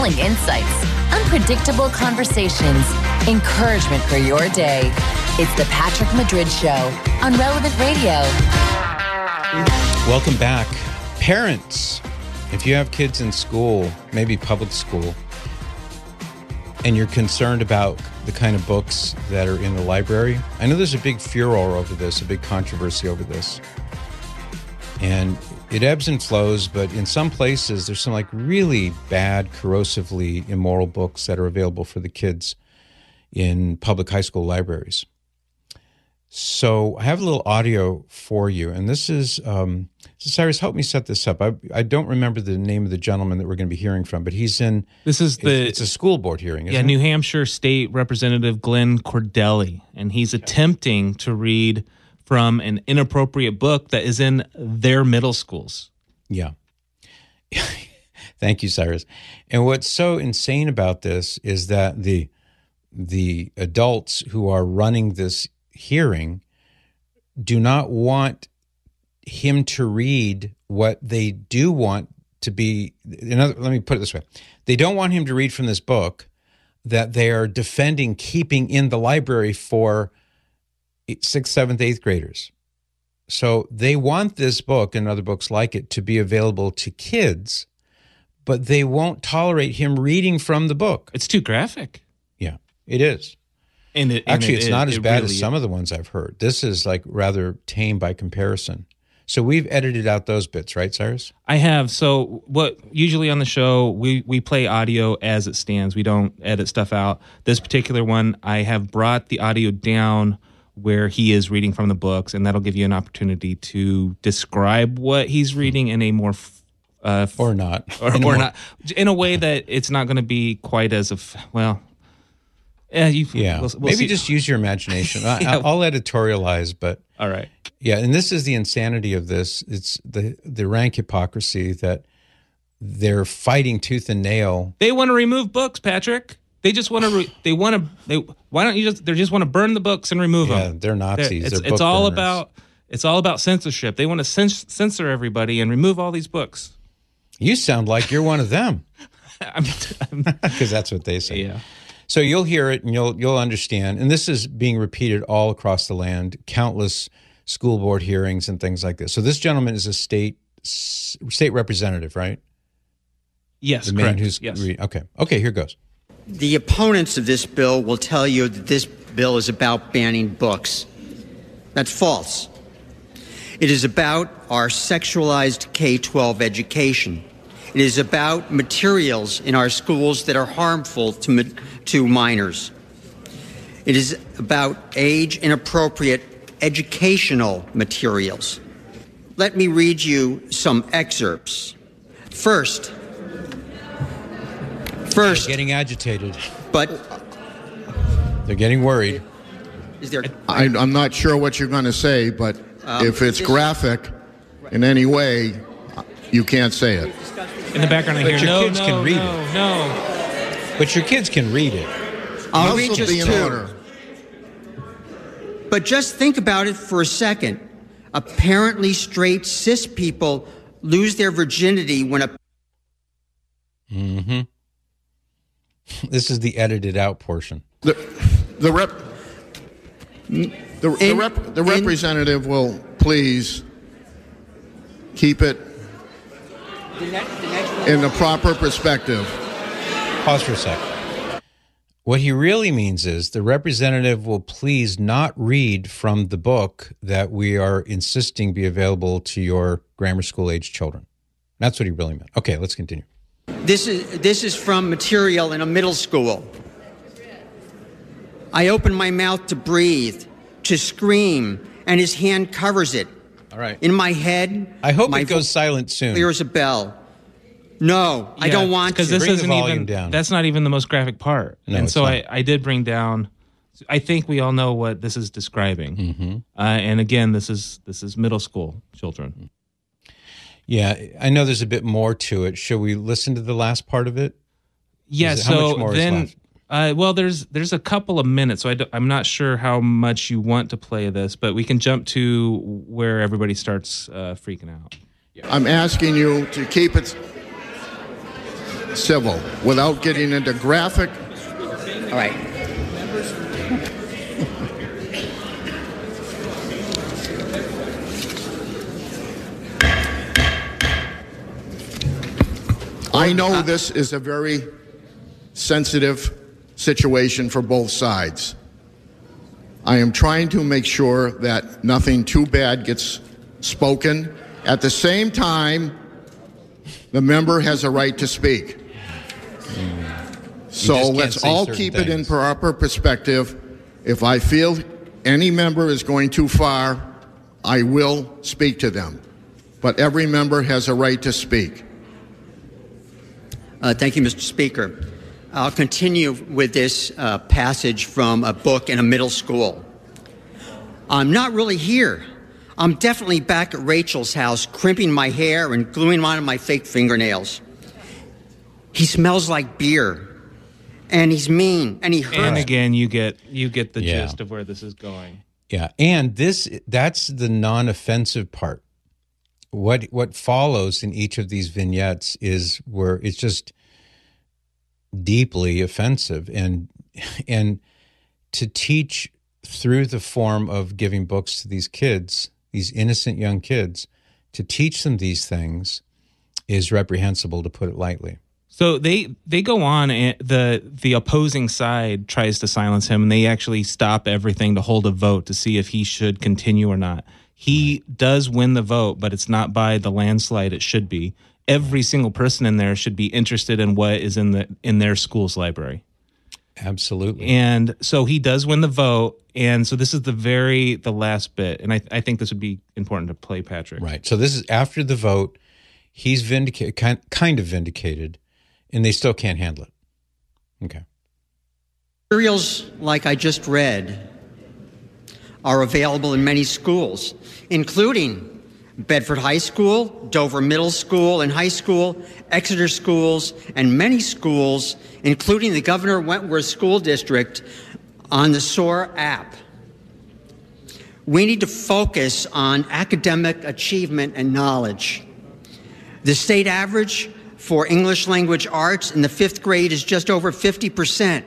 compelling insights, unpredictable conversations, encouragement for your day. It's the Patrick Madrid Show on Relevant Radio. Welcome back. Parents, if you have kids in school, maybe public school, and you're concerned about the kind of books that are in the library, I know there's a big furor over this, a big controversy over this. And it ebbs and flows, but in some places, there's some like really bad, corrosively immoral books that are available for the kids in public high school libraries. So I have a little audio for you, and this is um, so Cyrus. Help me set this up. I, I don't remember the name of the gentleman that we're going to be hearing from, but he's in. This is the it's, it's a school board hearing. yeah isn't New it? Hampshire State Representative Glenn Cordelli, and he's attempting to read from an inappropriate book that is in their middle schools. Yeah. Thank you, Cyrus. And what's so insane about this is that the the adults who are running this hearing do not want him to read what they do want to be another let me put it this way they don't want him to read from this book that they are defending keeping in the library for sixth seventh eighth graders so they want this book and other books like it to be available to kids but they won't tolerate him reading from the book It's too graphic. yeah it is And it, and Actually, it- it's it- not as it bad really as some of the ones I've heard. This is like rather tame by comparison. So we've edited out those bits, right, Cyrus? I have. So what usually on the show we we play audio as it stands. We don't edit stuff out. This particular one I have brought the audio down where he is reading from the books and that'll give you an opportunity to describe what he's reading in a more f- uh, f- Or not? or, or more- not in a way that it's not going to be quite as of well yeah you Yeah. we'll- we'll Maybe see. just use your imagination. I, I'll editorialize, but all right yeah. And this is the insanity of this. It's the the rank hypocrisy that they're fighting tooth and nail. They want to remove books, Patrick. They just want to. Re- they want to. They why don't you just? They just want to burn the books and remove Yeah, them. they're Nazis. It's, They're it's all burners. about. It's all about censorship. They want to cens- censor everybody and remove all these books. You sound like you're one of them because that's what they say. yeah. So you'll hear it and you'll you'll understand. And this is being repeated all across the land, countless school board hearings and things like this. So this gentleman is a state state representative, right? Yes. The man correct. who's yes. re- okay. Okay, here goes. The opponents of this bill will tell you that this bill is about banning books. That's false. It is about our sexualized K 12 education. It is about materials in our schools that are harmful to, to minors. It is about age inappropriate educational materials. Let me read you some excerpts. First, first, Getting agitated. but They're getting worried. is there I, I'm not sure what you're going to say, but Um, if it's graphic in any way, you can't say it. In the background, I But hear your no, kids no, can read no, it." no. But your kids can read it. I'll read just be in two. order. But just think about it for a second. Apparently straight cis people lose their virginity when a Mm-hmm. This is the edited out portion. The, the rep, the, the, In- rep, the in- representative will please keep it in the proper perspective. Pause for a sec. What he really means is the representative will please not read from the book that we are insisting be available to your grammar school age children. That's what he really meant. Okay, let's continue. This is this is from material in a middle school. I open my mouth to breathe, to scream, and his hand covers it. All right. In my head, I hope my it goes silent soon. Clears a bell. No, I don't want because to. this Bring isn't volume even. down. That's not even the most graphic part. No, and it's so not. I, I did bring down. I think we all know what this is describing. Mm-hmm. Uh, and again, this is this is middle school children. Yeah, I know there's a bit more to it. Should we listen to the last part of it? Yeah. Is it- how so much more is then, left? uh, well, there's there's a couple of minutes, so I am not sure how much you want to play this, but we can jump to where everybody starts uh, freaking out. I'm asking you to keep it. civil without getting into graphic. All right. I know this is a very sensitive situation for both sides. I am trying to make sure that nothing too bad gets spoken. At the same time, the member has a right to speak. So let's all keep it in proper perspective. If I feel any member is going too far, I will speak to them. But every member has a right to speak. Uh, thank you, Mr. Speaker. I'll continue with this uh, passage from a book in a middle school. I'm not really here. I'm definitely back at Rachel's house, crimping my hair and gluing on my fake fingernails. He smells like beer, and he's mean, and he hurts. And again, you get you get the Yeah. gist of where this is going. Yeah, and this that's the non-offensive part. What what follows in each of these vignettes is where it's just deeply offensive and and to teach through the form of giving books to these kids, these innocent young kids, to teach them these things is reprehensible to put it lightly. So they they go on and the the opposing side tries to silence him and they actually stop everything to hold a vote to see if he should continue or not. He does win the vote, but it's not by the landslide it should be. Every single person in there should be interested in what is in the in their school's library. Absolutely. And so he does win the vote. And so this is the very the last bit. And I, I think this would be important to play Patrick. Right. So this is after the vote. He's vindicated, kind, kind of vindicated, and they still can't handle it. Okay. Materials like I just read are available in many schools, including Bedford High School, Dover Middle School and High School, Exeter Schools, and many schools, including the Governor Wentworth School District, on the Sora app. We need to focus on academic achievement and knowledge. The state average for English language arts in the fifth grade is just over 50%.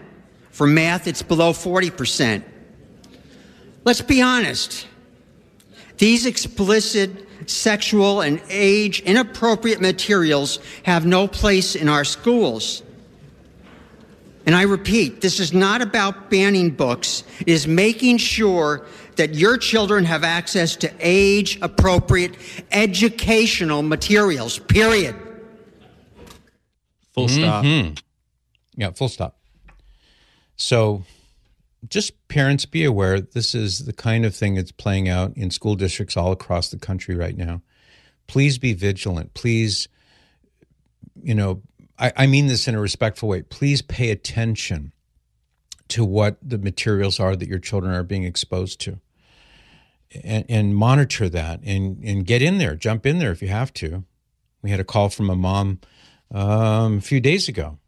For math, it's below 40%. Let's be honest. These explicit sexual and age inappropriate materials have no place in our schools. And I repeat, this is not about banning books. It is making sure that your children have access to age appropriate educational materials, period. Full stop. Mm-hmm. Yeah, full stop. So just parents be aware this is the kind of thing that's playing out in school districts all across the country right now. Please be vigilant. Please, you know, I, I mean this in a respectful way. Please pay attention to what the materials are that your children are being exposed to. And, and monitor that and, and get in there, jump in there if you have to. We had a call from a mom um, a few days ago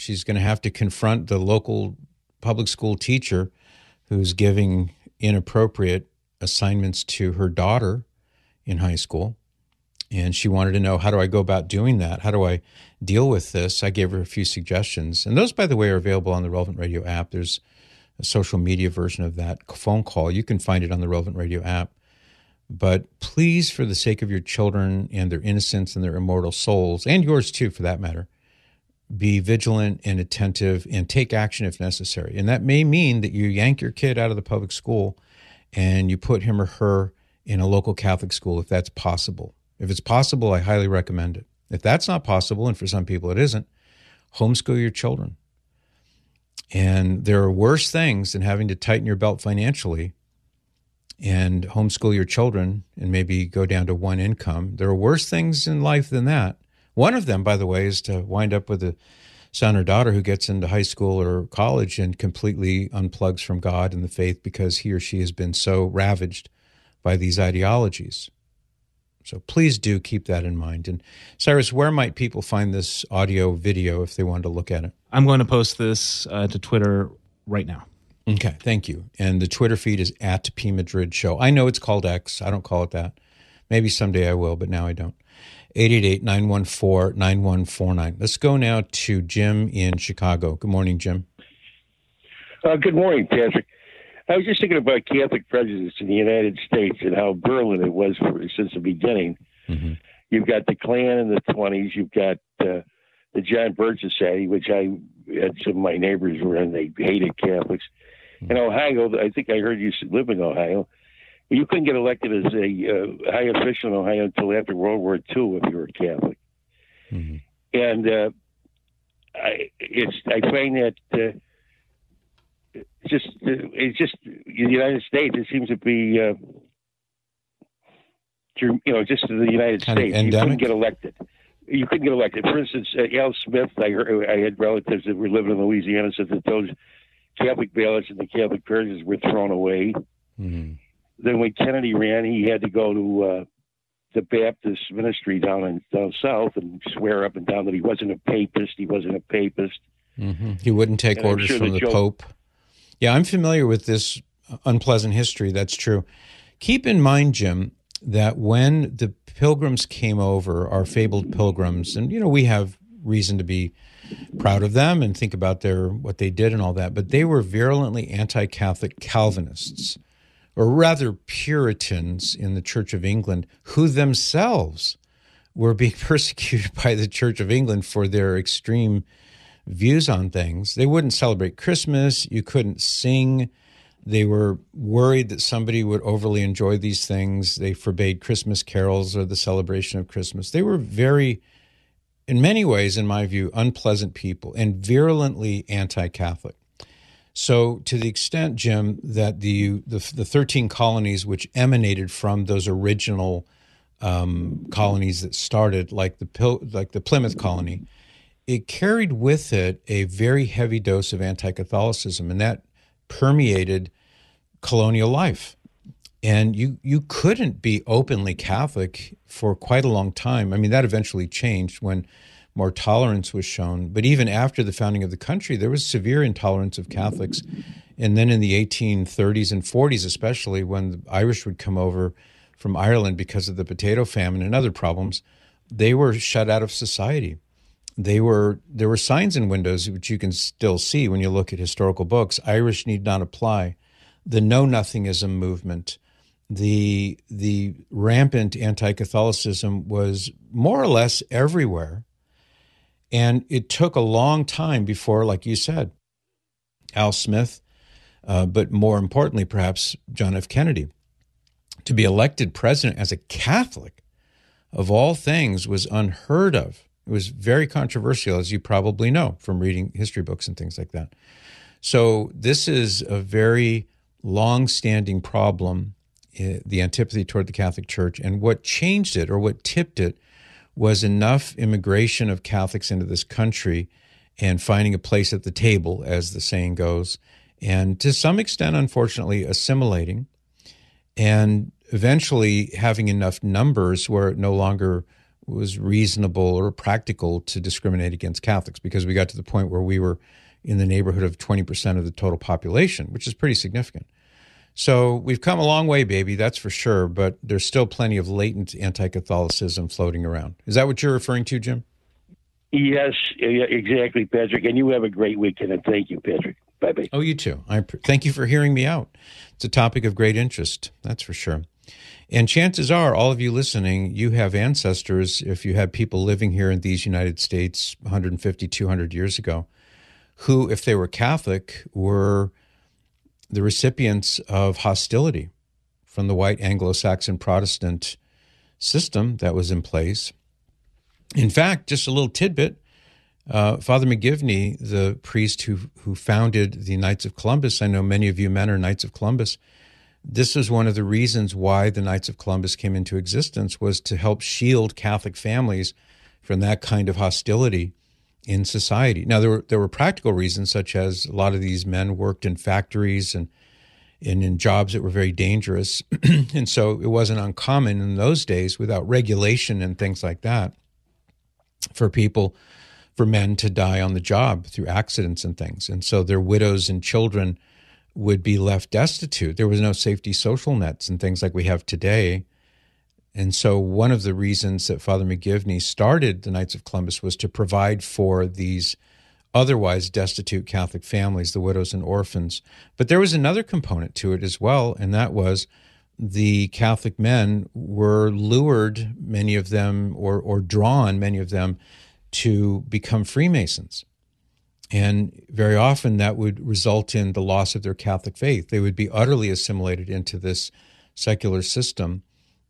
she's going to have to confront the local public school teacher who's giving inappropriate assignments to her daughter in high school. And she wanted to know how do I go about doing that? How do I deal with this? I gave her a few suggestions. And those, by the way, are available on the Relevant Radio app. There's a social media version of that phone call. You can find it on the Relevant Radio app. But please, for the sake of your children and their innocence and their immortal souls, and yours too, for that matter, be vigilant and attentive and take action if necessary. And that may mean that you yank your kid out of the public school and you put him or her in a local Catholic school if that's possible. If it's possible, I highly recommend it. If that's not possible, and for some people it isn't, homeschool your children. And there are worse things than having to tighten your belt financially and homeschool your children and maybe go down to one income. There are worse things in life than that. One of them, by the way, is to wind up with a son or daughter who gets into high school or college and completely unplugs from God and the faith because he or she has been so ravaged by these ideologies. So please do keep that in mind. And Cyrus, where might people find this audio video if they wanted to look at it? I'm going to post this uh, to Twitter right now. Okay, thank you. And the Twitter feed is at P Madrid Show. I know it's called X. I don't call it that. Maybe someday I will, but now I don't. 888 914 9149. Let's go now to Jim in Chicago. Good morning, Jim. Uh, good morning, Patrick. I was just thinking about Catholic prejudice in the United States and how virulent it was for, since the beginning. Mm-hmm. You've got the Klan in the 20s. You've got uh, the John Birch Society, which I had some of my neighbors were in. They hated Catholics. Mm-hmm. In Ohio, I think I heard you live in Ohio. You couldn't get elected as a uh, high official in Ohio until after World War II if you were a Catholic. Mm-hmm. And uh, I, it's I find that uh, just it's just in the United States. It seems to be, uh, you know, just in the United kind States, you couldn't get elected. You couldn't get elected. For instance, uh, Al Smith. I heard, I had relatives that were living in Louisiana said that those Catholic ballots and the Catholic parishes were thrown away. Mm-hmm. Then when Kennedy ran, he had to go to uh, the Baptist ministry down in down south and swear up and down that he wasn't a papist. He wasn't a papist. Mm-hmm. He wouldn't take and orders sure from the, the Pope. Yeah, I'm familiar with this unpleasant history. That's true. Keep in mind, Jim, that when the pilgrims came over, our fabled pilgrims, and you know we have reason to be proud of them and think about their what they did and all that, but they were virulently anti-Catholic Calvinists, or rather Puritans in the Church of England, who themselves were being persecuted by the Church of England for their extreme views on things. They wouldn't celebrate Christmas. You couldn't sing. They were worried that somebody would overly enjoy these things. They forbade Christmas carols or the celebration of Christmas. They were very, in many ways, in my view, unpleasant people and virulently anti Catholic. So, to the extent, Jim, that the, the, the 13 colonies which emanated from those original um, colonies that started, like the, like the Plymouth colony, it carried with it a very heavy dose of anti Catholicism, and that permeated colonial life. And you, you couldn't be openly Catholic for quite a long time. I mean, that eventually changed when more tolerance was shown. But even after the founding of the country, there was severe intolerance of Catholics. And then in the 1830s and 40s, especially when the Irish would come over from Ireland because of the potato famine and other problems, they were shut out of society they were there were signs in windows which you can still see when you look at historical books. Irish need not apply. The know nothingism movement, the the rampant anti-Catholicism was more or less everywhere, and it took a long time before, like you said, Al Smith, uh, but more importantly, perhaps John F. Kennedy, to be elected president as a Catholic, of all things, was unheard of it was very controversial, as you probably know from reading history books and things like that. So, this is a very long standing problem, eh, the antipathy toward the Catholic Church. And what changed it or what tipped it was enough immigration of Catholics into this country and finding a place at the table, as the saying goes, and to some extent, unfortunately, assimilating and eventually having enough numbers where it no longer was reasonable or practical to discriminate against Catholics because we got to the point where we were in the neighborhood of 20% of the total population, which is pretty significant. So we've come a long way, baby, that's for sure, but there's still plenty of latent anti Catholicism floating around. Is that what you're referring to, Jim? Yes, exactly, Patrick. And you have a great weekend, and thank you, Patrick. Bye bye. Oh, you too. I thank you for hearing me out. It's a topic of great interest, that's for sure. And chances are, all of you listening, you have ancestors, if you have people living here in these United States 150, 200 years ago, who, if they were Catholic, were the recipients of hostility from the white Anglo Saxon Protestant system that was in place. In fact, just a little tidbit uh, Father McGivney, the priest who, who founded the Knights of Columbus, I know many of you men are Knights of Columbus this was one of the reasons why the Knights of Columbus came into existence was to help shield Catholic families from that kind of hostility in society. Now there were there were practical reasons such as a lot of these men worked in factories and and in jobs that were very dangerous. and so it wasn't uncommon in those days without regulation and things like that for people for men to die on the job through accidents and things. And so their widows and children would be left destitute. There was no safety social nets and things like we have today. And so, one of the reasons that Father McGivney started the Knights of Columbus was to provide for these otherwise destitute Catholic families, the widows and orphans. But there was another component to it as well, and that was the Catholic men were lured, many of them, or, or drawn, many of them, to become Freemasons. And very often that would result in the loss of their Catholic faith. They would be utterly assimilated into this secular system.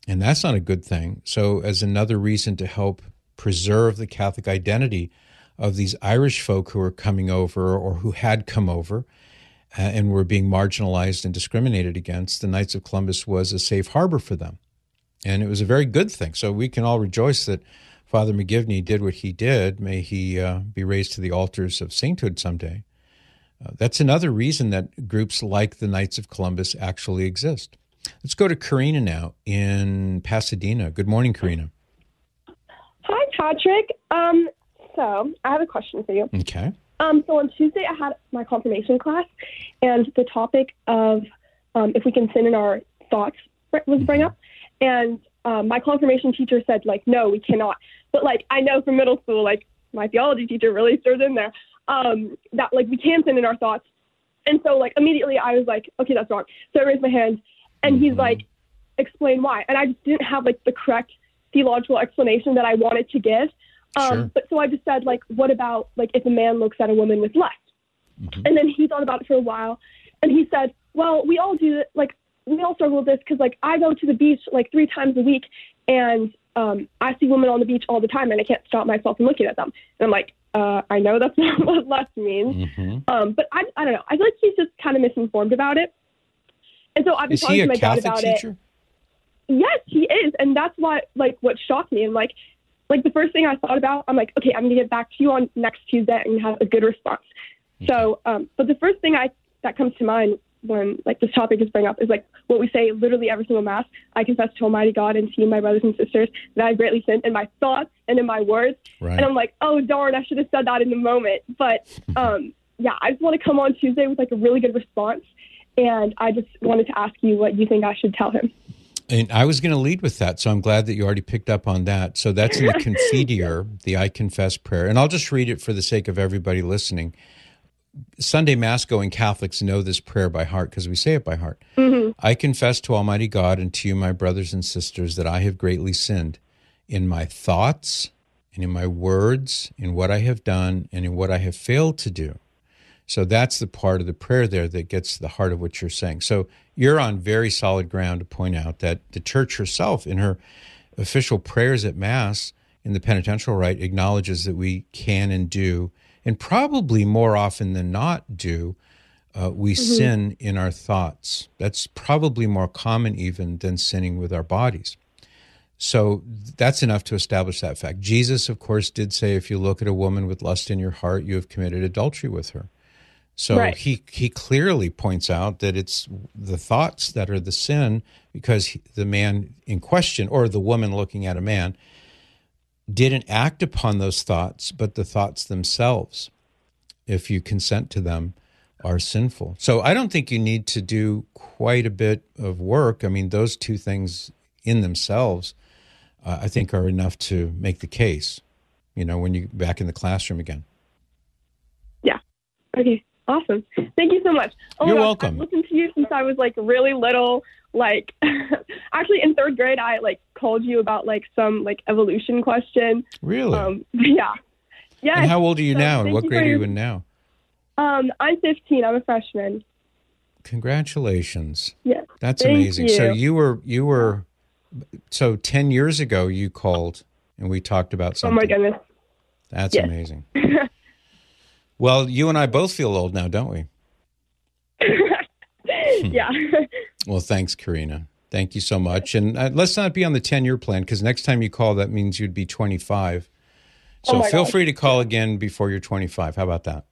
And that's not a good thing. So, as another reason to help preserve the Catholic identity of these Irish folk who are coming over or who had come over uh, and were being marginalized and discriminated against, the Knights of Columbus was a safe harbor for them. And it was a very good thing. So, we can all rejoice that Father McGivney did what he did. May he uh, be raised to the altars of sainthood someday. Uh, that's another reason that groups like the Knights of Columbus actually exist. Let's go to Karina now in Pasadena. Good morning, Karina. Hi, Patrick. Um, so I have a question for you. Okay. Um, so on Tuesday, I had my confirmation class, and the topic of um, if we can sin in our thoughts was brought up, and um, my confirmation teacher said like, no, we cannot. But like I know from middle school, like my theology teacher really stirred in there um, that like we can sin in our thoughts. And so like immediately I was like, okay, that's wrong. So I raised my hand, and he's Mm-hmm. like, explain why. And I just didn't have like the correct theological explanation that I wanted to give. Um, Sure. But so I just said like, what about like if a man looks at a woman with lust? Mm-hmm. And then he thought about it for a while, and he said, well, we all do it. Like we all struggle with this because like I go to the beach like three times a week, and um, I see women on the beach all the time, and I can't stop myself from looking at them. And I'm like, uh, I know that's not what lust means, hmm um, but I, I don't know. I feel like he's just kind of misinformed about it. And so I've been Is talking he to a my dad Catholic about teacher? it. Yes, he is, and that's what like what shocked me. And like, like the first thing I thought about, I'm like, okay, I'm gonna get back to you on next Tuesday and have a good response. So, um, but the first thing I that comes to mind when like this topic is bring up is like what we say literally every single mass. I confess to Almighty God and to you, my brothers and sisters, that I greatly sinned in my thoughts and in my words. Right. And I'm like, oh darn, I should have said that in the moment. But um, yeah, I just want to come on Tuesday with like a really good response. And I just wanted to ask you what you think I should tell him. And I was going to lead with that, so I'm glad that you already picked up on that. So that's in the Confiteor, the I Confess prayer. And I'll just read it for the sake of everybody listening. Sunday Mass going Catholics know this prayer by heart because we say it by heart. Mm-hmm. I confess to Almighty God and to you, my brothers and sisters, that I have greatly sinned in my thoughts and in my words, in what I have done and in what I have failed to do. So that's the part of the prayer there that gets to the heart of what you're saying. So you're on very solid ground to point out that the church herself, in her official prayers at Mass in the penitential rite, acknowledges that we can and do, and probably more often than not do, uh, we sin in our thoughts. That's probably more common even than sinning with our bodies. So that's enough to establish that fact. Jesus, of course, did say, if you look at a woman with lust in your heart, you have committed adultery with her. So Right. he he clearly points out that it's the thoughts that are the sin because he, the man in question or the woman looking at a man didn't act upon those thoughts, but the thoughts themselves, if you consent to them, are sinful. So I don't think you need to do quite a bit of work. I mean, those two things in themselves, uh, I think, are enough to make the case. You know, when you back in the classroom again. Yeah. Okay. Awesome. Thank you so much. Oh You're gosh, welcome. I've listened to you since I was like really little. Like, actually, in third grade, I like called you about like some like evolution question. Really? Um, yeah. Yeah. and how old are you so now? And what grade are you in now? Um, I'm 15. I'm a freshman. Congratulations. Yes. That's Thank amazing. So you. you were you were so 10 years ago you called and we talked about something. Oh my goodness. That's Yes. amazing. well, you and I both feel old now, don't we? yeah. Well, thanks, Karina. Thank you so much. And uh, let's not be on the 10 year plan because next time you call, that means you'd be 25. So Oh feel gosh. free to call again before you're 25. How about that?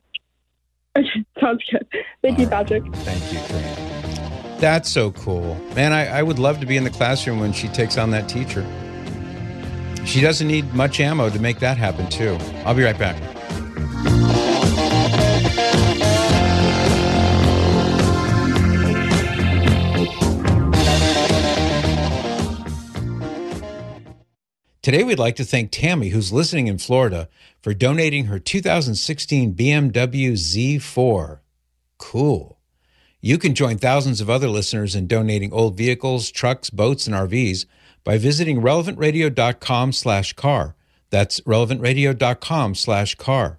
okay. Sounds good. Thank you, All right. Patrick. Thank you, Karina. That's so cool. Man, I, I would love to be in the classroom when she takes on that teacher. She doesn't need much ammo to make that happen, too. I'll be right back. Today, we'd like to thank Tammy, who's listening in Florida, for donating her 2016 BMW Z4. Cool. You can join thousands of other listeners in donating old vehicles, trucks, boats, and RVs by visiting relevantradio.com slash car. That's relevantradio.com slash car.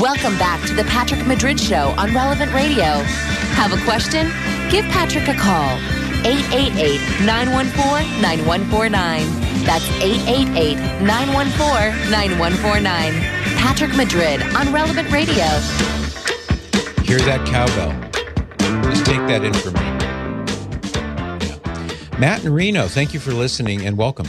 Welcome back to the Patrick Madrid Show on Relevant Radio. Have a question? Give Patrick a call. 888 914 9149. That's 888 914 9149. Patrick Madrid on Relevant Radio. Hear that cowbell? Just take that in for me. Yeah. Matt and Reno, thank you for listening and welcome.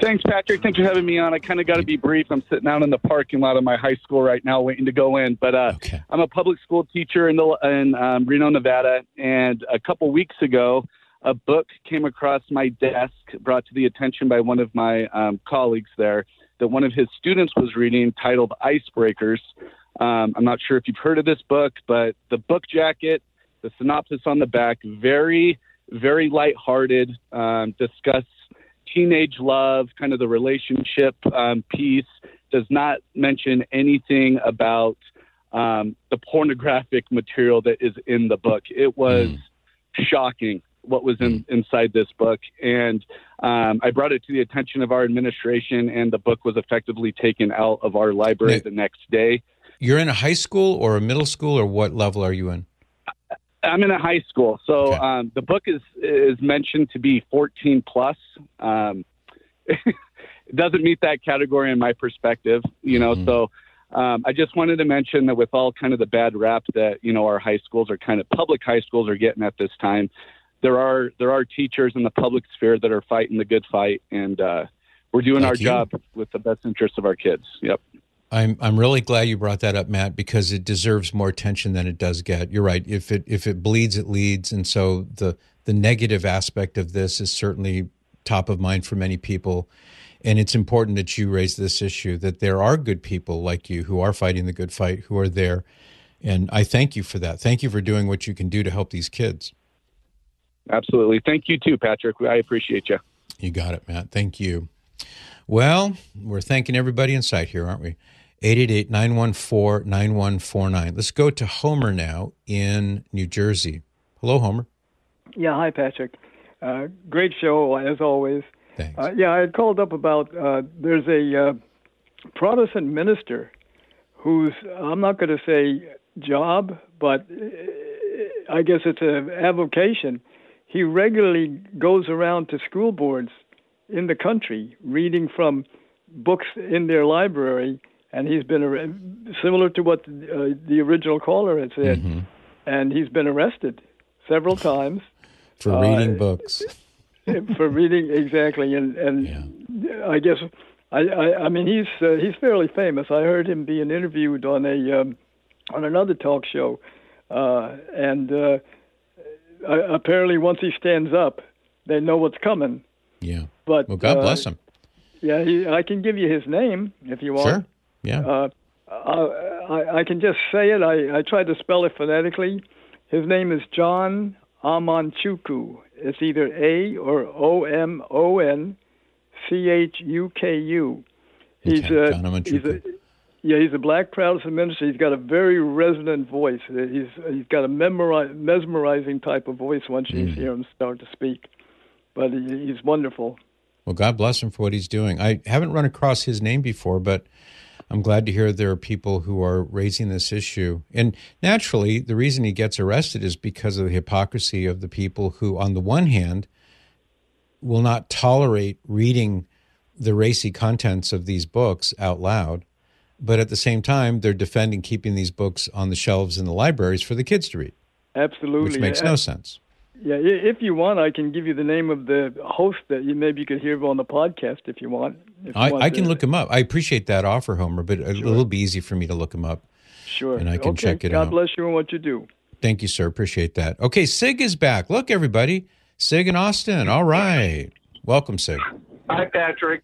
Thanks, Patrick. Thanks for having me on. I kind of got to be brief. I'm sitting out in the parking lot of my high school right now, waiting to go in. But uh, Okay. I'm a public school teacher in, the, in um, Reno, Nevada. And a couple weeks ago, a book came across my desk, brought to the attention by one of my um, colleagues there, that one of his students was reading, titled Icebreakers. Um, I'm not sure if you've heard of this book, but the book jacket, the synopsis on the back, very, very lighthearted, um, discuss teenage love, kind of the relationship um, piece, does not mention anything about um, the pornographic material that is in the book. It was shocking what was in, inside this book. And um, I brought it to the attention of our administration, and the book was effectively taken out of our library Now- the next day. You're in a high school or a middle school, or what level are you in? I'm in a high school, so Okay. um, the book is is mentioned to be 14 plus. Um, it doesn't meet that category in my perspective, you know. Mhm. So um, I just wanted to mention that with all kind of the bad rap that you know our high schools are kind of public high schools are getting at this time, there are there are teachers in the public sphere that are fighting the good fight, and uh, we're doing Like our you. job with the best interests of our kids. Yep. I'm I'm really glad you brought that up, Matt, because it deserves more attention than it does get. You're right. If it if it bleeds, it leads, and so the the negative aspect of this is certainly top of mind for many people. And it's important that you raise this issue that there are good people like you who are fighting the good fight, who are there. And I thank you for that. Thank you for doing what you can do to help these kids. Absolutely. Thank you too, Patrick. I appreciate you. You got it, Matt. Thank you. Well, we're thanking everybody in sight here, aren't we? 888 914 9149. Let's go to Homer now in New Jersey. Hello, Homer. Yeah, hi, Patrick. Uh, great show, as always. Thanks. Uh, yeah, I had called up about uh, there's a uh, Protestant minister whose, I'm not going to say job, but I guess it's an avocation. He regularly goes around to school boards in the country reading from books in their library, and he's been ar- similar to what uh, the original caller had said, Mm-hmm. and he's been arrested several times For uh, reading books. for reading exactly, and and I guess I, I I mean he's uh, he's fairly famous. I heard him being interviewed on a um, on another talk show, uh, and uh, uh, apparently once he stands up, they know what's coming. Yeah. But Well, God uh, bless him. Yeah, he, I can give you his name if you want. Sure. Yeah. Uh, I, I can just say it. I, I tried to spell it phonetically. His name is John Amanchukwu. It's either A or O M O N C H U K U. He's a he's a yeah he's a black Protestant minister. He's got a very resonant voice. He's he's got a memori- mesmerizing type of voice once you Mm. hear him start to speak. But he, he's wonderful. Well, God bless him for what he's doing. I haven't run across his name before, but I'm glad to hear there are people who are raising this issue. And naturally, the reason he gets arrested is because of the hypocrisy of the people who, on the one hand, will not tolerate reading the racy contents of these books out loud, but at the same time, they're defending keeping these books on the shelves in the libraries for the kids to read, Absolutely. which makes no sense. Yeah, if you want, I can give you the name of the host that you maybe you could hear on the podcast if you want. If you I, want I can to- look him up. I appreciate that offer, Homer, but it'll be easy for me to look him up. Sure, and I can okay. check it God out. God bless you and what you do. Thank you, sir. Appreciate that. Okay, Sig is back. Look, everybody. Sig in Austin. All right. Welcome, Sig. Hi, Patrick.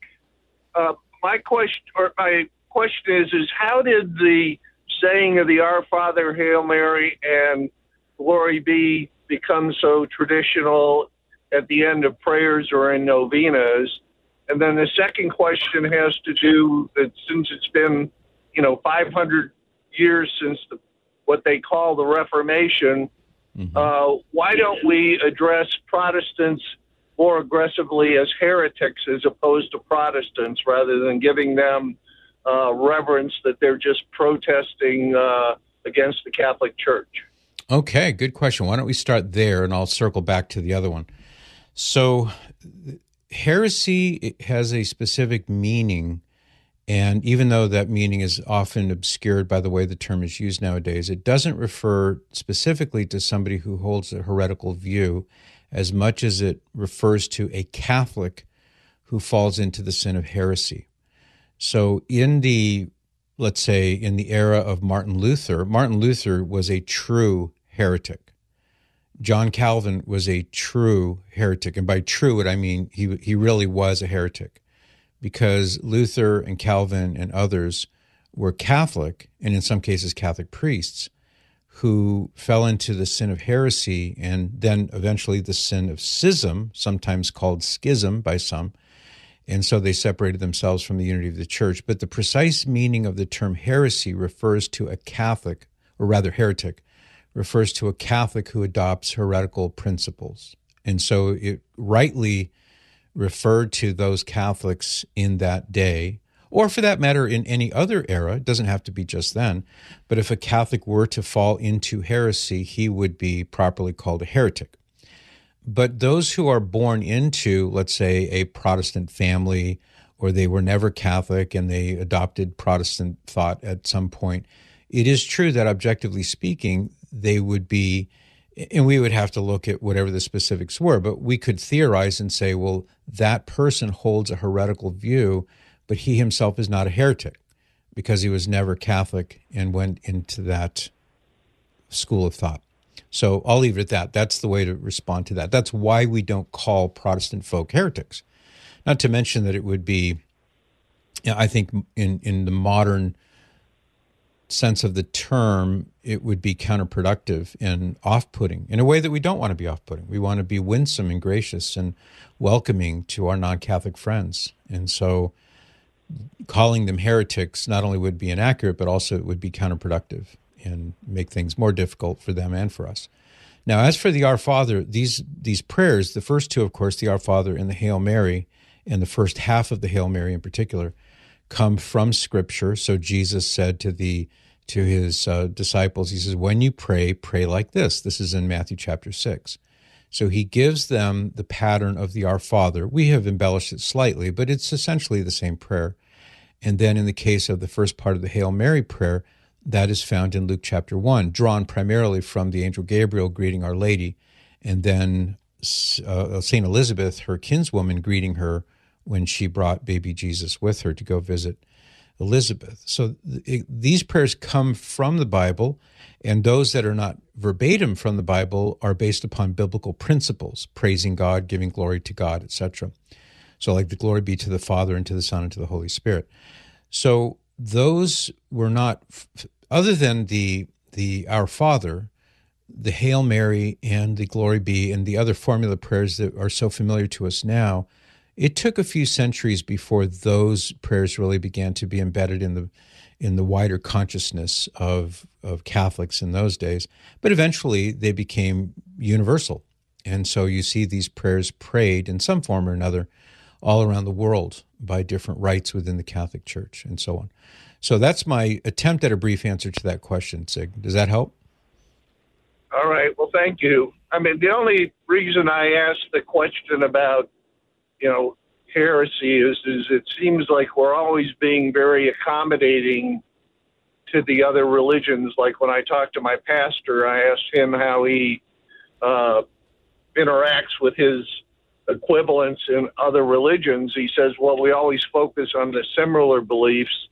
Uh, my question, or my question is, is how did the saying of the Our Father, Hail Mary, and Glory Be become so traditional at the end of prayers or in novenas? And then the second question has to do that since it's been, you know, 500 years since the, what they call the Reformation, mm-hmm. uh, why don't we address Protestants more aggressively as heretics as opposed to Protestants rather than giving them uh, reverence that they're just protesting uh, against the Catholic Church? Okay, good question. Why don't we start there and I'll circle back to the other one. So, heresy has a specific meaning. And even though that meaning is often obscured by the way the term is used nowadays, it doesn't refer specifically to somebody who holds a heretical view as much as it refers to a Catholic who falls into the sin of heresy. So, in the, let's say, in the era of Martin Luther, Martin Luther was a true heretic. John Calvin was a true heretic. And by true, what I mean, he, he really was a heretic because Luther and Calvin and others were Catholic, and in some cases, Catholic priests, who fell into the sin of heresy and then eventually the sin of schism, sometimes called schism by some, and so they separated themselves from the unity of the church. But the precise meaning of the term heresy refers to a Catholic, or rather heretic, refers to a Catholic who adopts heretical principles. And so it rightly referred to those Catholics in that day, or for that matter, in any other era. It doesn't have to be just then. But if a Catholic were to fall into heresy, he would be properly called a heretic. But those who are born into, let's say, a Protestant family, or they were never Catholic and they adopted Protestant thought at some point, it is true that objectively speaking, they would be, and we would have to look at whatever the specifics were, but we could theorize and say, well, that person holds a heretical view, but he himself is not a heretic because he was never Catholic and went into that school of thought. So I'll leave it at that. That's the way to respond to that. That's why we don't call Protestant folk heretics. Not to mention that it would be, I think, in, in the modern sense of the term, it would be counterproductive and off putting in a way that we don't want to be off putting. We want to be winsome and gracious and welcoming to our non Catholic friends. And so calling them heretics not only would be inaccurate, but also it would be counterproductive and make things more difficult for them and for us. Now, as for the Our Father, these these prayers, the first two, of course, the Our Father and the Hail Mary, and the first half of the Hail Mary in particular, come from Scripture. So Jesus said to the to his uh, disciples, he says, "When you pray, pray like this." This is in Matthew chapter six. So he gives them the pattern of the Our Father. We have embellished it slightly, but it's essentially the same prayer. And then in the case of the first part of the Hail Mary prayer, that is found in Luke chapter 1, drawn primarily from the angel Gabriel greeting Our Lady, and then uh, St. Elizabeth, her kinswoman, greeting her when she brought baby Jesus with her to go visit Elizabeth. So th- these prayers come from the Bible, and those that are not verbatim from the Bible are based upon biblical principles, praising God, giving glory to God, etc. So, like the glory be to the Father, and to the Son, and to the Holy Spirit. So, those were not other than the the Our Father, the Hail Mary and the Glory Be and the other formula prayers that are so familiar to us now. It took a few centuries before those prayers really began to be embedded in the in the wider consciousness of of Catholics in those days. But eventually they became universal. And so you see these prayers prayed in some form or another all around the world by different rites within the Catholic Church and so on. So that's my attempt at a brief answer to that question, Sig. Does that help? All right. Well, thank you. I mean, the only reason I asked the question about, you know, heresy is, is it seems like we're always being very accommodating to the other religions. Like when I talked to my pastor, I asked him how he uh, interacts with his equivalents in other religions, he says, well, we always focus on the similar beliefs.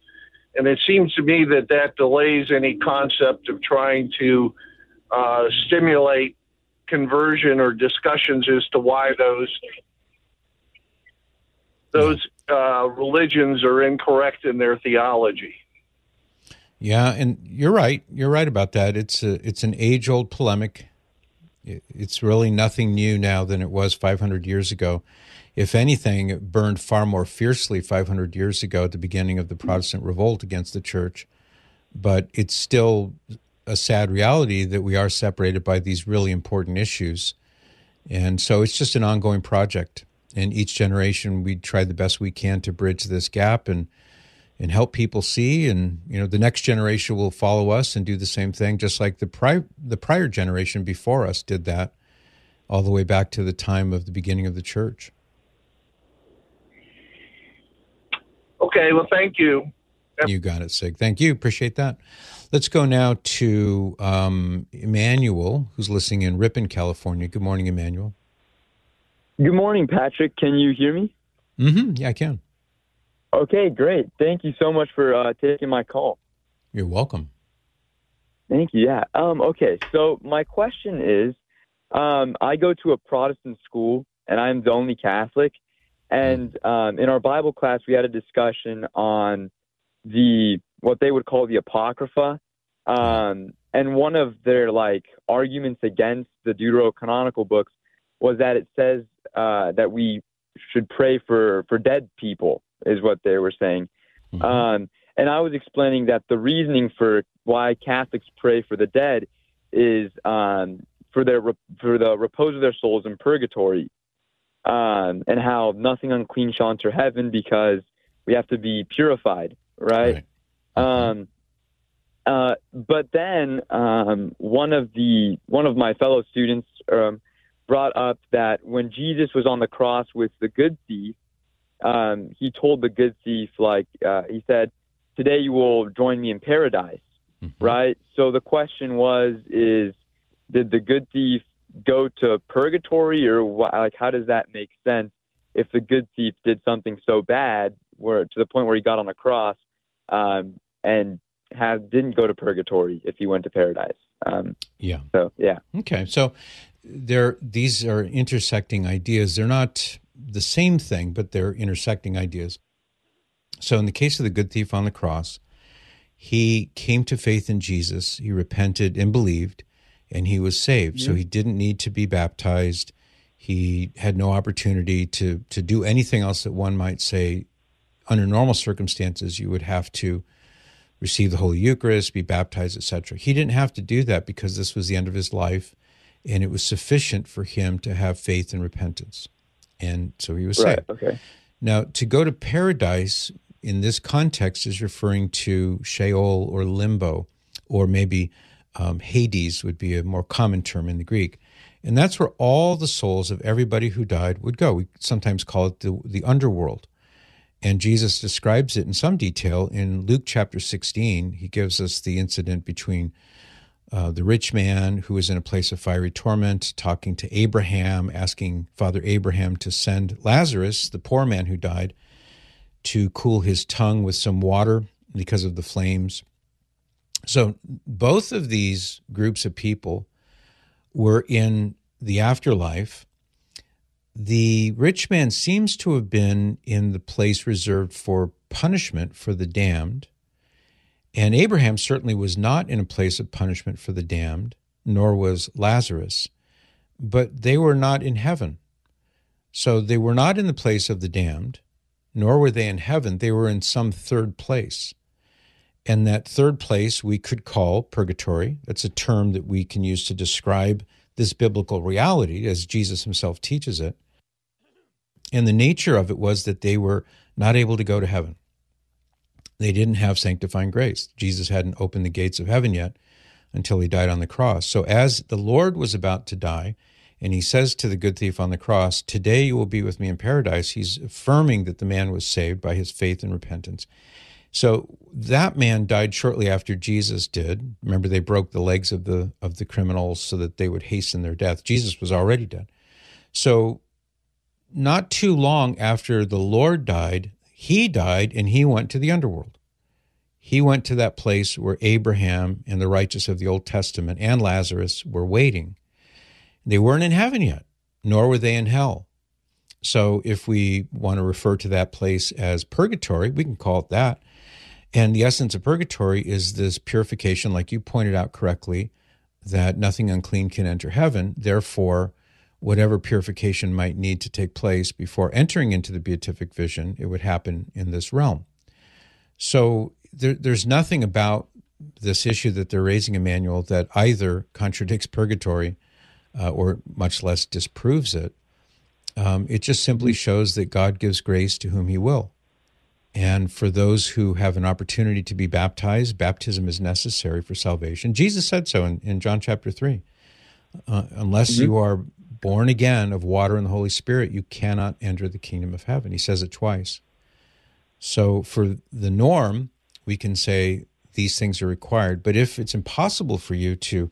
And it seems to me that that delays any concept of trying to uh, stimulate conversion or discussions as to why those those uh, religions are incorrect in their theology. Yeah, and you're right. You're right about that. It's a it's an age old polemic. It's really nothing new now than it was 500 years ago. If anything, it burned far more fiercely 500 years ago at the beginning of the Protestant revolt against the church. But it's still a sad reality that we are separated by these really important issues. And so it's just an ongoing project. And each generation, we try the best we can to bridge this gap and and help people see. And you know the next generation will follow us and do the same thing just like the prior the prior generation before us did that all the way back to the time of the beginning of the church. Okay well thank you. You got it sig. Thank you. Appreciate that. Let's go now to um, emmanuel who's listening in ripon california. Good morning emmanuel good morning patrick can you hear me mm-hmm yeah i can Okay, great. Thank you so much for uh, taking my call. You're welcome. Thank you. Yeah. Um, okay. So my question is, um, I go to a Protestant school, and I'm the only Catholic. And um, in our Bible class, we had a discussion on the what they would call the Apocrypha. Um, and one of their like arguments against the Deuterocanonical books was that it says uh, that we should pray for for dead people is what they were saying. Mm-hmm. Um, and I was explaining that the reasoning for why Catholics pray for the dead is um, for their for the repose of their souls in purgatory, um, and how nothing unclean shall enter heaven because we have to be purified, right? right. Um, uh, but then um, one of the one of my fellow students um, brought up that when Jesus was on the cross with the good thief, um, he told the good thief, like, uh, he said, Today you will join me in paradise, mm-hmm. right? So the question was, is did the good thief go to purgatory or wh- like how does that make sense if the good thief did something so bad where to the point where he got on the cross um, and have didn't go to purgatory if he went to paradise um, yeah so yeah okay so there these are intersecting ideas they're not the same thing, but they're intersecting ideas. So, in the case of the good thief on the cross, he came to faith in Jesus, he repented and believed, and he was saved. Yeah. So, he didn't need to be baptized. He had no opportunity to, to do anything else that one might say under normal circumstances you would have to receive the Holy Eucharist, be baptized, etc. He didn't have to do that because this was the end of his life, and it was sufficient for him to have faith and repentance and so he was right, saved. Okay. Now, to go to paradise in this context is referring to Sheol or limbo, or maybe um, Hades would be a more common term in the Greek. And that's where all the souls of everybody who died would go. We sometimes call it the, the underworld. And Jesus describes it in some detail in Luke chapter 16. He gives us the incident between uh, the rich man who was in a place of fiery torment, talking to Abraham, asking Father Abraham to send Lazarus, the poor man who died, to cool his tongue with some water because of the flames. So both of these groups of people were in the afterlife. The rich man seems to have been in the place reserved for punishment for the damned. And Abraham certainly was not in a place of punishment for the damned, nor was Lazarus, but they were not in heaven. So they were not in the place of the damned, nor were they in heaven. They were in some third place. And that third place we could call purgatory. That's a term that we can use to describe this biblical reality as Jesus himself teaches it. And the nature of it was that they were not able to go to heaven they didn't have sanctifying grace. Jesus hadn't opened the gates of heaven yet until he died on the cross. So, as the Lord was about to die, and he says to the good thief on the cross, Today you will be with me in paradise, he's affirming that the man was saved by his faith and repentance. So that man died shortly after Jesus did. Remember, they broke the legs of the of the criminals so that they would hasten their death. Jesus was already dead. So not too long after the Lord died, he died and he went to the underworld. He went to that place where Abraham and the righteous of the Old Testament and Lazarus were waiting. They weren't in heaven yet, nor were they in hell. So if we want to refer to that place as purgatory, we can call it that. And the essence of purgatory is this purification, like you pointed out correctly, that nothing unclean can enter heaven. Therefore, whatever purification might need to take place before entering into the beatific vision, it would happen in this realm. So there, there's nothing about this issue that they're raising, Emmanuel, that either contradicts purgatory uh, or much less disproves it. Um, it just simply shows that God gives grace to whom He will. And for those who have an opportunity to be baptized, baptism is necessary for salvation. Jesus said so in, in John chapter 3. Uh, unless mm-hmm. you are born again of water and the Holy Spirit, you cannot enter the kingdom of heaven. He says it twice. So for the norm, we can say these things are required. But if it's impossible for you to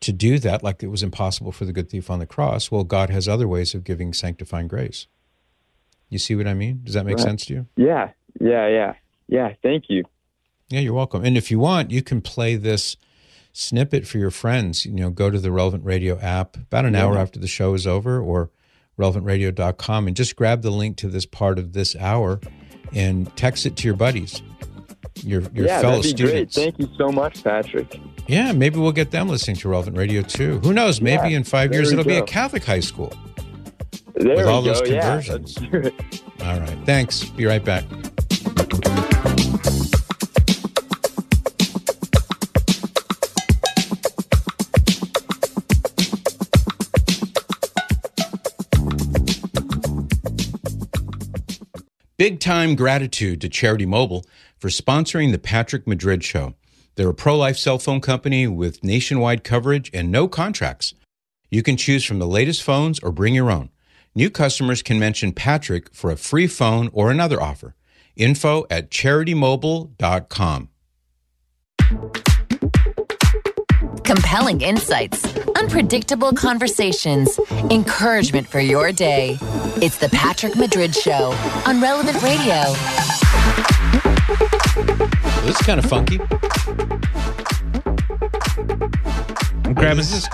to do that, like it was impossible for the good thief on the cross, well, God has other ways of giving sanctifying grace. You see what I mean? Does that make right. sense to you? Yeah, yeah, yeah, yeah. Thank you. Yeah, you're welcome. And if you want, you can play this snippet for your friends. You know, go to the Relevant Radio app about an yeah. hour after the show is over, or relevantradio.com, and just grab the link to this part of this hour and text it to your buddies your your yeah, fellow that'd be students. Great. Thank you so much, Patrick. Yeah, maybe we'll get them listening to Relevant Radio too. Who knows? Maybe yeah, in five years it'll go. be a Catholic high school there with all go. those conversions. Yeah, all right. Thanks. Be right back. Big time gratitude to Charity Mobile for sponsoring the Patrick Madrid Show. They're a pro life cell phone company with nationwide coverage and no contracts. You can choose from the latest phones or bring your own. New customers can mention Patrick for a free phone or another offer. Info at charitymobile.com. Compelling insights, unpredictable conversations, encouragement for your day. It's the Patrick Madrid Show on Relevant Radio. This is kind of funky. I'm grabbing this.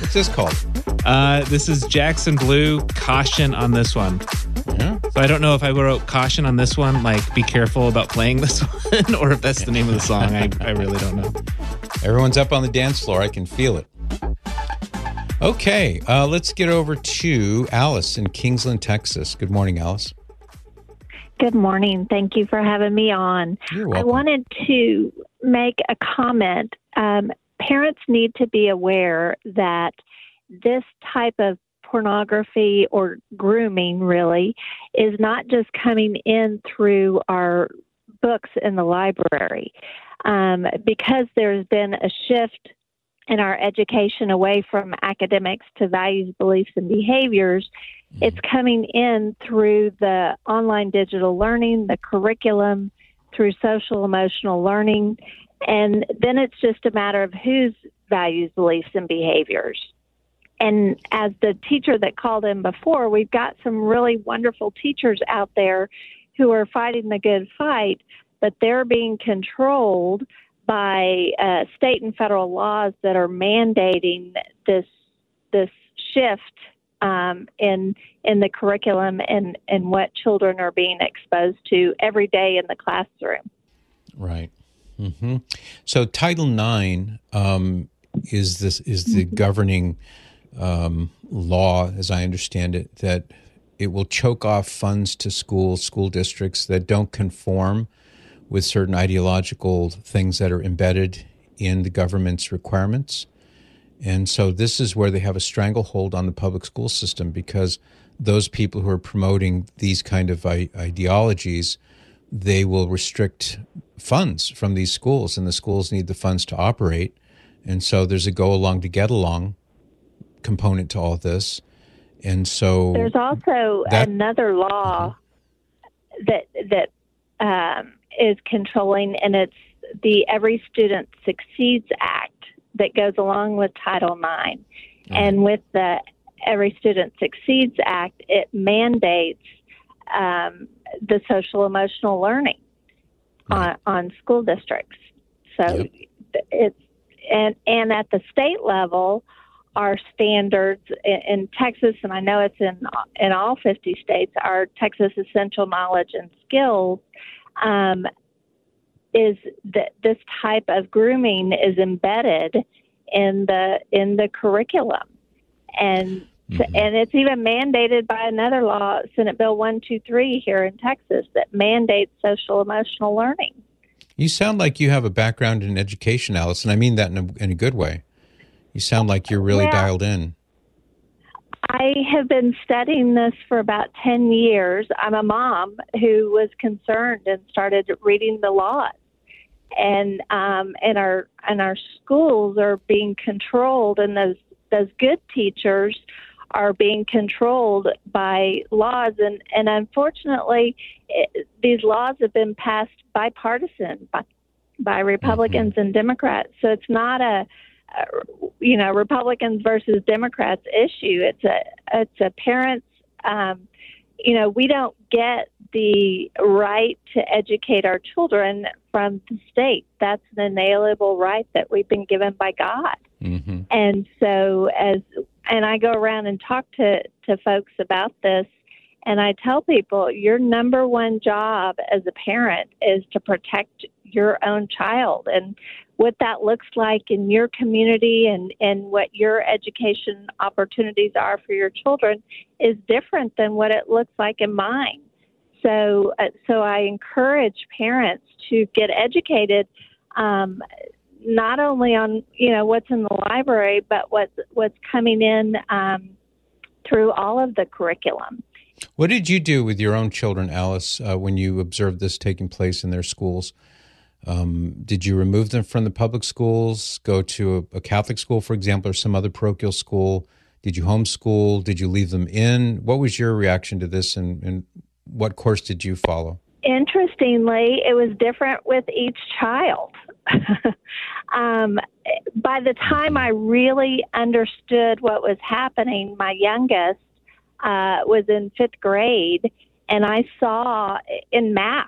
What's this called? Uh, this is Jackson Blue. Caution on this one. Yeah. So I don't know if I wrote caution on this one, like be careful about playing this one, or if that's the name of the song. I, I really don't know. Everyone's up on the dance floor. I can feel it. Okay, uh, let's get over to Alice in Kingsland, Texas. Good morning, Alice. Good morning. Thank you for having me on. I wanted to make a comment. Um, parents need to be aware that this type of pornography or grooming really is not just coming in through our books in the library. Um, because there's been a shift in our education away from academics to values, beliefs, and behaviors, mm-hmm. it's coming in through the online digital learning, the curriculum, through social emotional learning. And then it's just a matter of whose values, beliefs, and behaviors and as the teacher that called in before, we've got some really wonderful teachers out there who are fighting the good fight, but they're being controlled by uh, state and federal laws that are mandating this this shift um, in in the curriculum and and what children are being exposed to every day in the classroom. Right. Mm-hmm. So Title IX um, is this is the mm-hmm. governing um, law, as I understand it, that it will choke off funds to schools, school districts that don't conform with certain ideological things that are embedded in the government's requirements. And so this is where they have a stranglehold on the public school system because those people who are promoting these kind of ideologies, they will restrict funds from these schools, and the schools need the funds to operate. And so there's a go along to get along component to all this. And so there's also that, another law mm-hmm. that that um, is controlling, and it's the Every Student Succeeds Act that goes along with Title IX. Mm-hmm. And with the Every Student Succeeds Act, it mandates um, the social emotional learning on, on school districts. So yep. it's and and at the state level, our standards in, in, Texas, and I know it's in in all 50 states, our Texas Essential Knowledge and Skills. Um, is that this type of grooming is embedded in the in the curriculum, and Mm-hmm. and it's even mandated by another law, Senate Bill one two three here in Texas, that mandates social emotional learning. You sound like you have a background in education, Alice, and I mean that in a, in a good way. You sound like you're really Well- dialed in. I have been studying this for about 10 years. I'm a mom who was concerned and started reading the laws. And um, and our and our schools are being controlled, and those those good teachers are being controlled by laws. And and unfortunately, it, these laws have been passed bipartisan by, by Republicans and Democrats. So it's not a uh, you know Republicans versus Democrats issue. It's a it's a parents. Um, you know we don't get the right to educate our children from the state. That's an inalienable right that we've been given by God. Mm-hmm. And so as and I go around and talk to to folks about this and I tell people your number one job as a parent is to protect your own child and what that looks like in your community and and what your education opportunities are for your children is different than what it looks like in mine. So uh, so I encourage parents to get educated um, not only on you know what's in the library, but what's what's coming in um, through all of the curriculum. What did you do with your own children, Alice, uh, when you observed this taking place in their schools? Um, did you remove them from the public schools, go to a, a Catholic school, for example, or some other parochial school? Did you homeschool? Did you leave them in? What was your reaction to this, and, and what course did you follow? Interestingly, it was different with each child. um, by the time I really understood what was happening, my youngest uh, was in fifth grade, and I saw in math,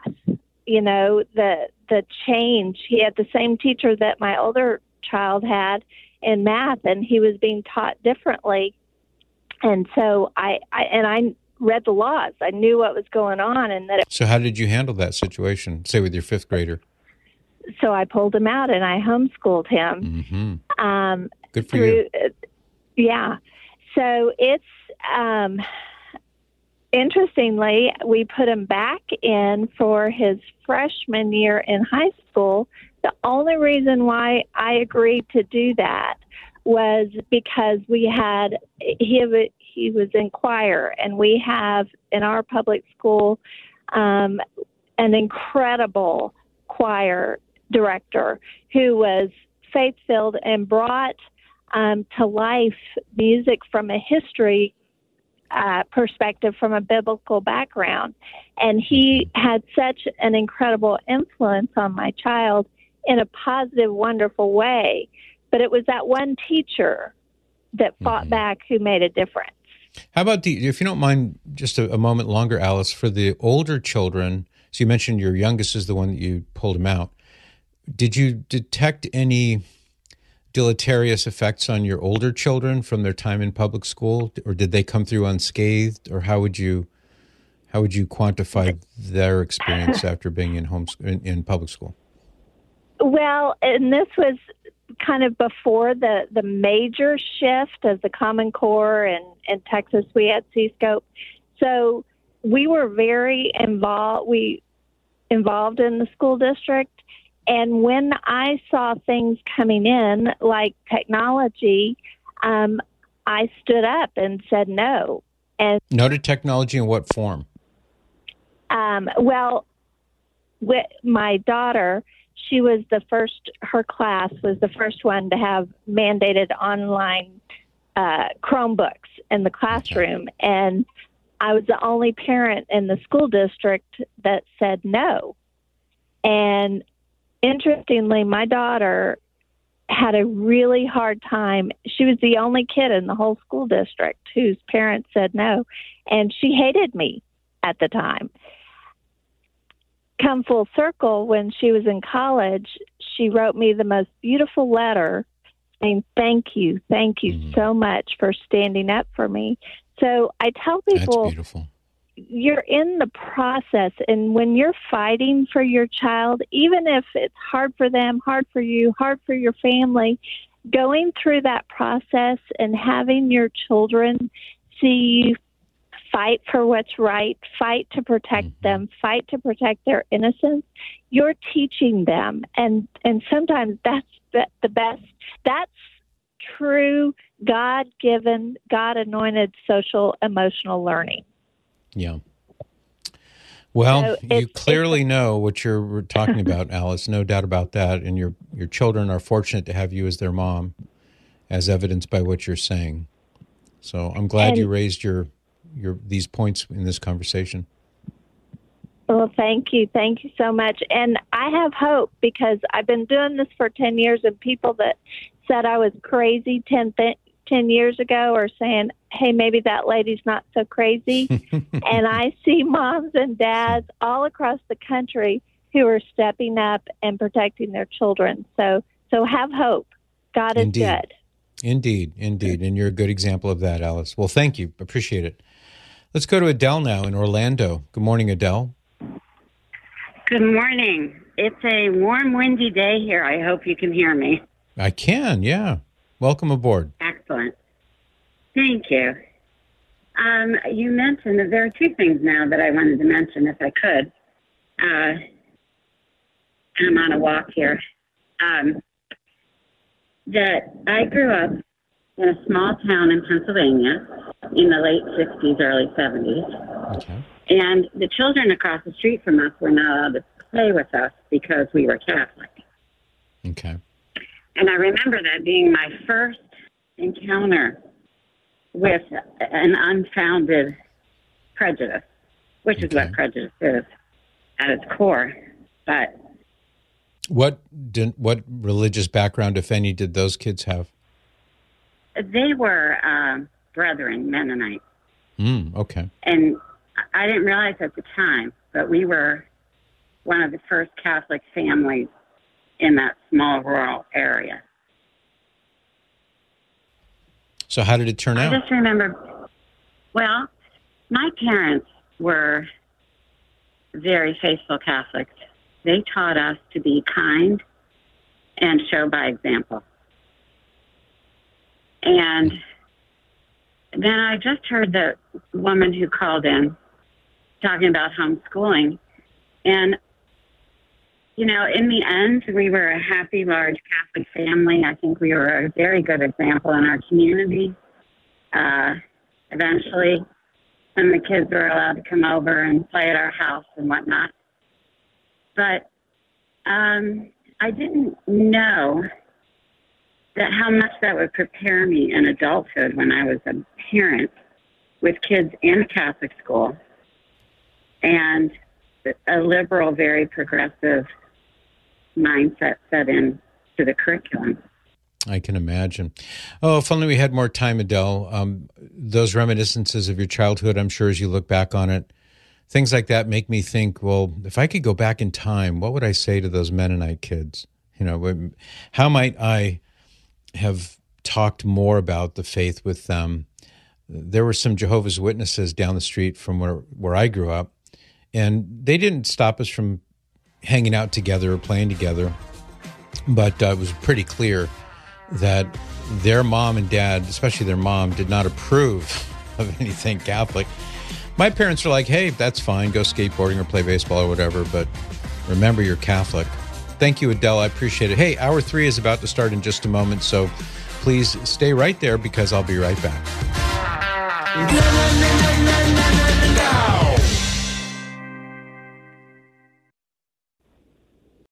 you know, the the change. He had the same teacher that my older child had in math, and he was being taught differently. And so I, I and I read the laws. I knew what was going on, and that. It, So, how did you handle that situation, say with your fifth grader? so I pulled him out and I homeschooled him. hmm Um, Good for through, you. uh, yeah. So it's um, interestingly, we put him back in for his freshman year in high school. The only reason why I agreed to do that was because we had he he was in choir, and we have in our public school um, an incredible choir director who was faith filled and brought um, to life music from a history uh, perspective from a biblical background. And he had such an incredible influence on my child in a positive, wonderful way. But it was that one teacher that fought back who made a difference. How about the, if you don't mind, just a, a moment longer, Alice, for the older children? So you mentioned your youngest is the one that you pulled him out. Did you detect any deleterious effects on your older children from their time in public school, or did they come through unscathed? Or how would you how would you quantify their experience after being in home in, in public school? Well, and this was kind of before the, the major shift of the Common Core and in Texas we had C-scope. So we were very involved we involved in the school district and when I saw things coming in like technology, um, I stood up and said no. And No to technology in what form? um, well, with my daughter, she was the first. Her class was the first one to have mandated online uh, Chromebooks in the classroom, and I was the only parent in the school district that said no. And interestingly, my daughter had a really hard time. She was the only kid in the whole school district whose parents said no, and she hated me at the time. Come full circle, when she was in college, she wrote me the most beautiful letter saying, Thank you, thank you mm-hmm. so much for standing up for me. So I tell That's people, beautiful. You're in the process and when you're fighting for your child even if it's hard for them hard for you hard for your family going through that process and having your children see you fight for what's right fight to protect mm-hmm. them fight to protect their innocence you're teaching them and and sometimes that's the best that's true god given god anointed social emotional learning yeah. Well, so you clearly know what you're talking about, Alice. No doubt about that. And your your children are fortunate to have you as their mom, as evidenced by what you're saying. So I'm glad and, you raised your your these points in this conversation. Well, thank you, thank you so much. And I have hope because I've been doing this for ten years, and people that said I was crazy 10, th- 10 years ago are saying, hey, maybe that lady's not so crazy. and I see moms and dads all across the country who are stepping up and protecting their children. So, so have hope. God is indeed. good. Indeed, indeed. And you're a good example of that, Alice. Well, thank you. Appreciate it. Let's go to Adele now in Orlando. Good morning, Adele. Good morning. It's a warm, windy day here. I hope you can hear me. I can, yeah. Welcome aboard. Excellent. Thank you. Um, you mentioned that there are two things now that I wanted to mention, if I could. Uh, I'm on a walk here. Um, that I grew up in a small town in Pennsylvania in the late 60s, early 70s. Okay. And the children across the street from us were not allowed to play with us because we were Catholic. Okay. And I remember that being my first encounter with an unfounded prejudice, which okay. is what prejudice is at its core. But what did, what religious background, if any, did those kids have? They were um, Brethren Mennonite. Mm, okay. And I didn't realize at the time, but we were one of the first Catholic families in that small rural area. So, how did it turn out? I just remember, well, my parents were very faithful Catholics. They taught us to be kind and show by example. And then I just heard the woman who called in talking about homeschooling. And you know, in the end, we were a happy, large Catholic family. I think we were a very good example in our community. Uh, eventually, when the kids were allowed to come over and play at our house and whatnot. But um, I didn't know that how much that would prepare me in adulthood when I was a parent with kids in Catholic school and a liberal, very progressive mindset set in to the curriculum. I can imagine. Oh, if only we had more time, Adele. Um, those reminiscences of your childhood, I'm sure, as you look back on it, things like that make me think. Well, if I could go back in time, what would I say to those Mennonite kids? You know, how might I have talked more about the faith with them? There were some Jehovah's Witnesses down the street from where where I grew up, and they didn't stop us from hanging out together or playing together. But uh, it was pretty clear that their mom and dad, especially their mom, did not approve of anything Catholic. My parents were like, hey, that's fine, go skateboarding or play baseball or whatever, but remember you're Catholic. Thank you, Adele. I appreciate it. Hey, hour three is about to start in just a moment, so please stay right there because I'll be right back.